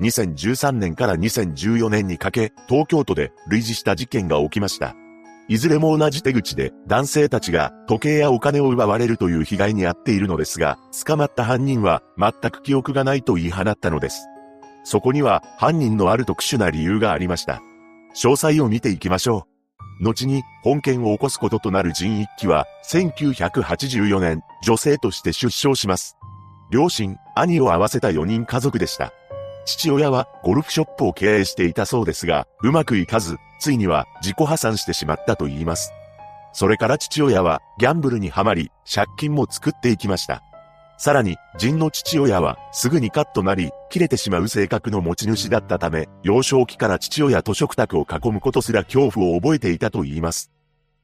2013年から2014年にかけ、東京都で類似した事件が起きました。いずれも同じ手口で男性たちが時計やお金を奪われるという被害に遭っているのですが、捕まった犯人は全く記憶がないと言い放ったのです。そこには犯人のある特殊な理由がありました。詳細を見ていきましょう。後に本件を起こすこととなる人一揆は1984年女性として出生します。両親、兄を合わせた4人家族でした。父親はゴルフショップを経営していたそうですが、うまくいかず、ついには自己破産してしまったと言います。それから父親はギャンブルにはまり、借金も作っていきました。さらに、人の父親はすぐにカッとなり、切れてしまう性格の持ち主だったため、幼少期から父親と食卓を囲むことすら恐怖を覚えていたと言います。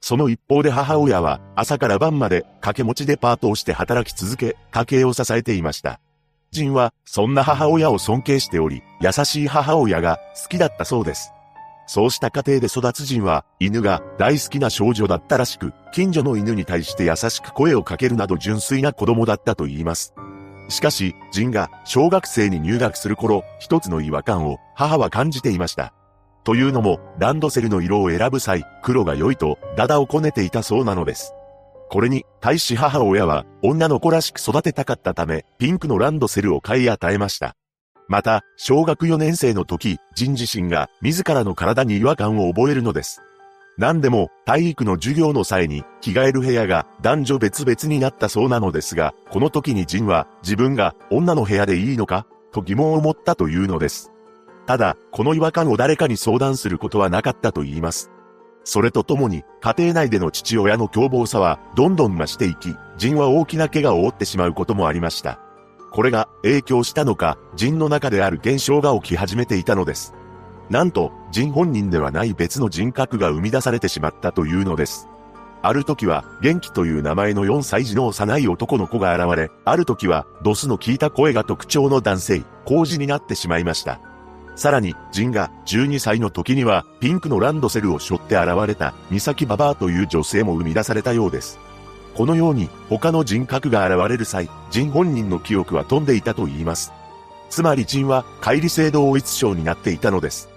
その一方で母親は朝から晩まで掛け持ちでパートをして働き続け、家計を支えていました。ジンはそんな母親を尊敬しており、優しい母親が好きだったそうです。そうした家庭で育つジンは、犬が大好きな少女だったらしく、近所の犬に対して優しく声をかけるなど純粋な子供だったと言います。しかし、ジンが小学生に入学する頃、一つの違和感を母は感じていました。というのも、ランドセルの色を選ぶ際、黒が良いと、ダダをこねていたそうなのです。これに、大使母親は、女の子らしく育てたかったため、ピンクのランドセルを買い与えました。また、小学4年生の時、ジン自身が自らの体に違和感を覚えるのです。何でも、体育の授業の際に着替える部屋が男女別々になったそうなのですが、この時にジンは自分が女の部屋でいいのかと疑問を持ったというのです。ただ、この違和感を誰かに相談することはなかったと言います。それとともに、家庭内での父親の凶暴さはどんどん増していき、ジンは大きな怪我を負ってしまうこともありました。これが影響したのか、人の中である現象が起き始めていたのです。なんと、人本人ではない別の人格が生み出されてしまったというのです。ある時は、元気という名前の4歳児の幼い男の子が現れ、ある時は、ドスの聞いた声が特徴の男性、工事になってしまいました。さらに、ジンが12歳の時には、ピンクのランドセルを背負って現れた、ミサキババアという女性も生み出されたようです。このように他の人格が現れる際、人本人の記憶は飛んでいたと言います。つまり人は乖離性同一症になっていたのです。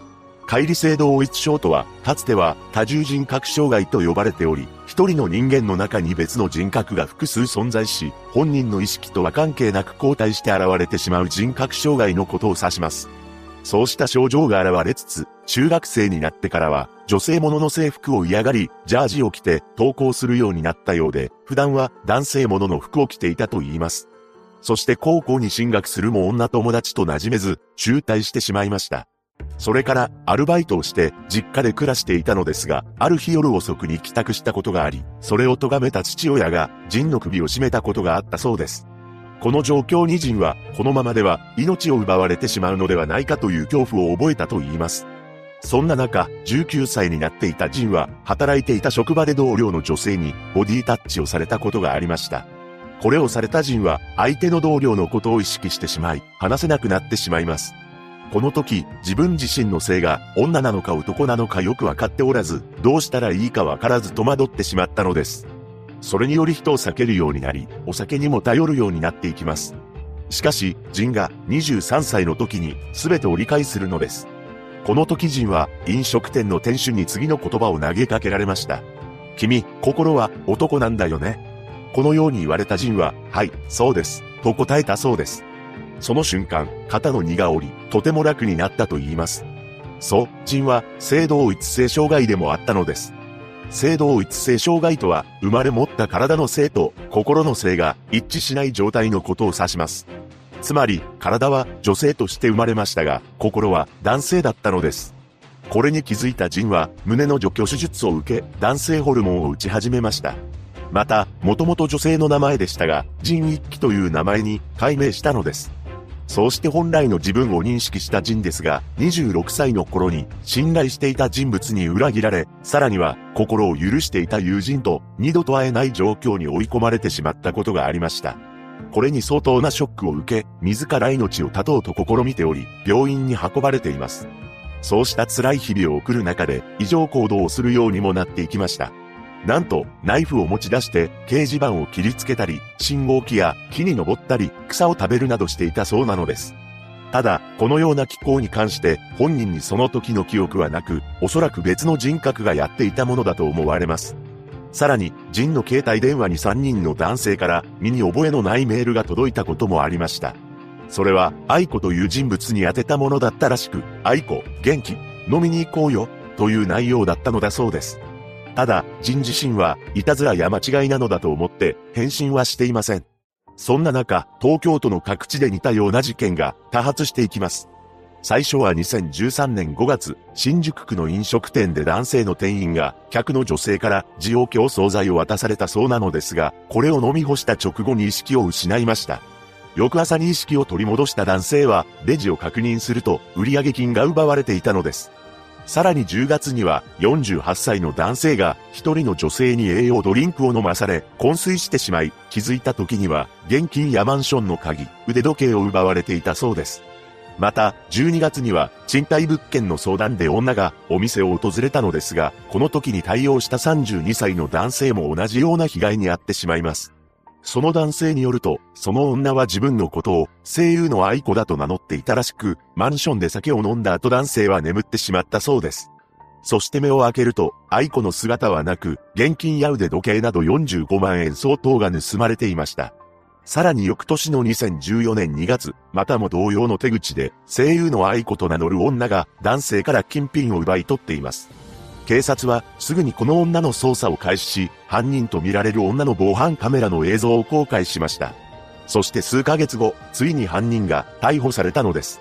乖離性同一症とは、かつては多重人格障害と呼ばれており、一人の人間の中に別の人格が複数存在し、本人の意識とは関係なく交代して現れてしまう人格障害のことを指します。そうした症状が現れつつ、中学生になってからは、女性ものの制服を嫌がり、ジャージを着て登校するようになったようで、普段は男性ものの服を着ていたと言います。そして高校に進学するも女友達と馴染めず、中退してしまいました。それからアルバイトをして実家で暮らしていたのですが、ある日夜遅くに帰宅したことがあり、それを咎めた父親がジンの首を絞めたことがあったそうです。この状況にジンは、このままでは命を奪われてしまうのではないかという恐怖を覚えたと言います。そんな中、19歳になっていたジンは、働いていた職場で同僚の女性にボディタッチをされたことがありました。これをされたジンは、相手の同僚のことを意識してしまい、話せなくなってしまいます。この時、自分自身の性が女なのか男なのかよくわかっておらず、どうしたらいいかわからず戸惑ってしまったのです。それにより人を避けるようになり、お酒にも頼るようになっていきます。しかし、ジンが23歳の時に全てを理解するのです。この時ジンは飲食店の店主に次の言葉を投げかけられました。君、心は男なんだよね？このように言われたジンは、はい、そうです、と答えたそうです。その瞬間、肩の荷が下り、とても楽になったと言います。そう、ジンは、性同一性障害でもあったのです。性同一性障害とは、生まれ持った体の性と心の性が一致しない状態のことを指します。つまり、体は女性として生まれましたが、心は男性だったのです。これに気づいたジンは、胸の除去手術を受け、男性ホルモンを打ち始めました。また、もともと女性の名前でしたが、ジン一騎という名前に改名したのです。そうして本来の自分を認識したジンですが、26歳の頃に信頼していた人物に裏切られ、さらには心を許していた友人と二度と会えない状況に追い込まれてしまったことがありました。これに相当なショックを受け、自ら命を絶とうと試みており、病院に運ばれています。そうした辛い日々を送る中で、異常行動をするようにもなっていきました。なんと、ナイフを持ち出して掲示板を切りつけたり、信号機や木に登ったり、草を食べるなどしていたそうなのです。ただ、このような気候に関して本人にその時の記憶はなく、おそらく別の人格がやっていたものだと思われます。さらに、ジンの携帯電話に3人の男性から身に覚えのないメールが届いたこともありました。それは、愛子という人物に宛てたものだったらしく、愛子、元気、飲みに行こうよ、という内容だったのだそうです。ただ、ジン自身は、いたずらや間違いなのだと思って、返信はしていません。そんな中、東京都の各地で似たような事件が多発していきます。最初は2013年5月、新宿区の飲食店で男性の店員が客の女性から需要競争剤を渡されたそうなのですが、これを飲み干した直後に意識を失いました。翌朝に意識を取り戻した男性は、レジを確認すると、売上金が奪われていたのです。さらに10月には、48歳の男性が、一人の女性に栄養ドリンクを飲まされ、昏睡してしまい、気づいた時には、現金やマンションの鍵、腕時計を奪われていたそうです。また、12月には、賃貸物件の相談で女がお店を訪れたのですが、この時に対応した32歳の男性も同じような被害に遭ってしまいます。その男性によると、その女は自分のことを声優の愛子だと名乗っていたらしく、マンションで酒を飲んだ後男性は眠ってしまったそうです。そして目を開けると、愛子の姿はなく、現金や腕時計など45万円相当が盗まれていました。さらに翌年の2014年2月、またも同様の手口で、声優の愛子と名乗る女が男性から金品を奪い取っています。警察はすぐにこの女の捜査を開始し、犯人とみられる女の防犯カメラの映像を公開しました。そして数ヶ月後、ついに犯人が逮捕されたのです。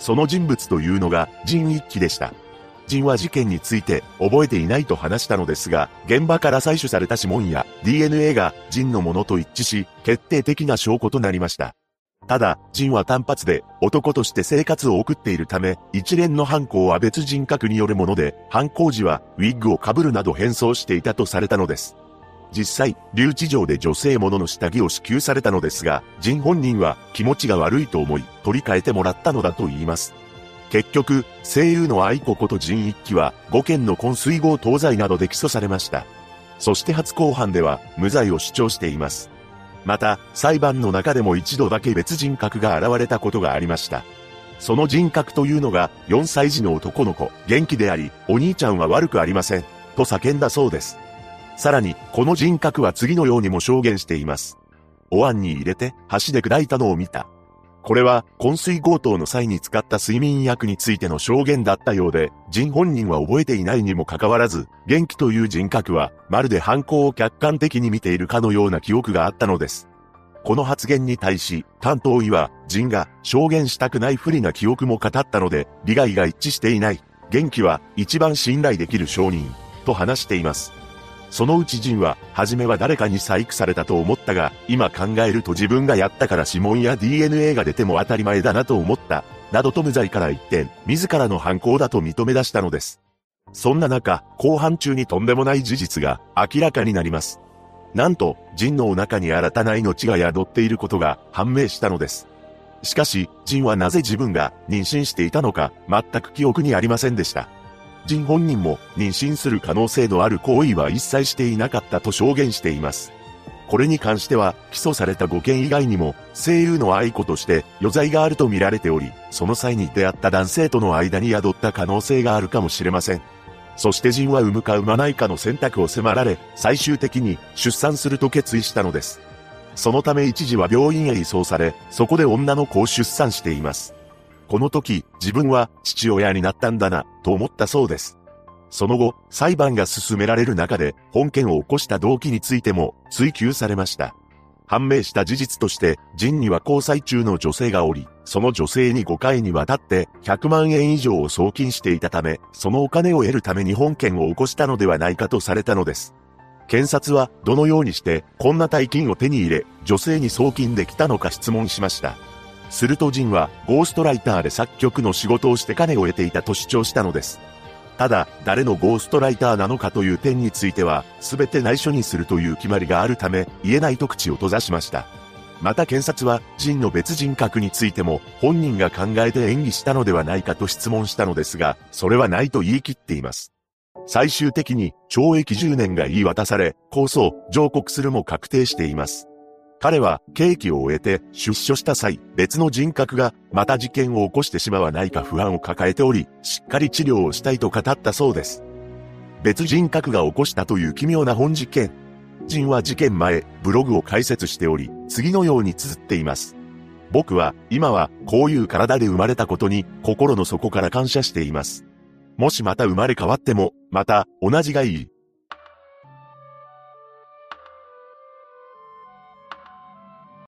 その人物というのが、仁一揆でした。人は事件について覚えていないと話したのですが、現場から採取された指紋や DNA が人のものと一致し、決定的な証拠となりました。ただ、ジンは単発で男として生活を送っているため、一連の犯行は別人格によるもので、犯行時はウィッグを被るなど変装していたとされたのです。実際、留置場で女性ものの下着を支給されたのですが、ジン本人は気持ちが悪いと思い、取り替えてもらったのだと言います。結局、声優の愛子こと仁一揆は、5件の昏睡後東西などで起訴されました。そして初公判では、無罪を主張しています。また、裁判の中でも一度だけ別人格が現れたことがありました。その人格というのが、4歳児の男の子、元気であり、お兄ちゃんは悪くありません、と叫んだそうです。さらに、この人格は次のようにも証言しています。お椀に入れて、箸で砕いたのを見た。これは、昏睡強盗の際に使った睡眠薬についての証言だったようで、人本人は覚えていないにもかかわらず、元気という人格は、まるで犯行を客観的に見ているかのような記憶があったのです。この発言に対し、担当医は、人が証言したくない不利な記憶も語ったので、利害が一致していない。元気は一番信頼できる証人、と話しています。そのうちジンは、初めは誰かに細工されたと思ったが、今考えると自分がやったから指紋や DNA が出ても当たり前だなと思った。などと無罪から一転、自らの犯行だと認め出したのです。そんな中、後半中にとんでもない事実が明らかになります。なんと、ジンのお腹に新たな命が宿っていることが判明したのです。しかし、ジンはなぜ自分が妊娠していたのか、全く記憶にありませんでした。人本人も妊娠する可能性のある行為は一切していなかったと証言しています。これに関しては、起訴された5件以外にも、声優の愛子として余罪があると見られており、その際に出会った男性との間に宿った可能性があるかもしれません。そして人は産むか産まないかの選択を迫られ、最終的に出産すると決意したのです。そのため一時は病院へ移送され、そこで女の子を出産しています。この時、自分は父親になったんだな、と思ったそうです。その後、裁判が進められる中で、本件を起こした動機についても追及されました。判明した事実として、ジンには交際中の女性がおり、その女性に5回にわたって100万円以上を送金していたため、そのお金を得るために本件を起こしたのではないかとされたのです。検察はどのようにしてこんな大金を手に入れ、女性に送金できたのか質問しました。するとジンはゴーストライターで作曲の仕事をして金を得ていたと主張したのです。ただ、誰のゴーストライターなのかという点については、すべて内緒にするという決まりがあるため、言えないと口を閉ざしました。また検察は、ジンの別人格についても、本人が考えて演技したのではないかと質問したのですが、それはないと言い切っています。最終的に、懲役10年が言い渡され、控訴、上告するも確定しています。彼は刑期を終えて出所した際、別の人格がまた事件を起こしてしまわないか不安を抱えており、しっかり治療をしたいと語ったそうです。別人格が起こしたという奇妙な本事件。人は事件前、ブログを開設しており、次のように綴っています。僕は、今は、こういう体で生まれたことに、心の底から感謝しています。もしまた生まれ変わっても、また、同じがいい。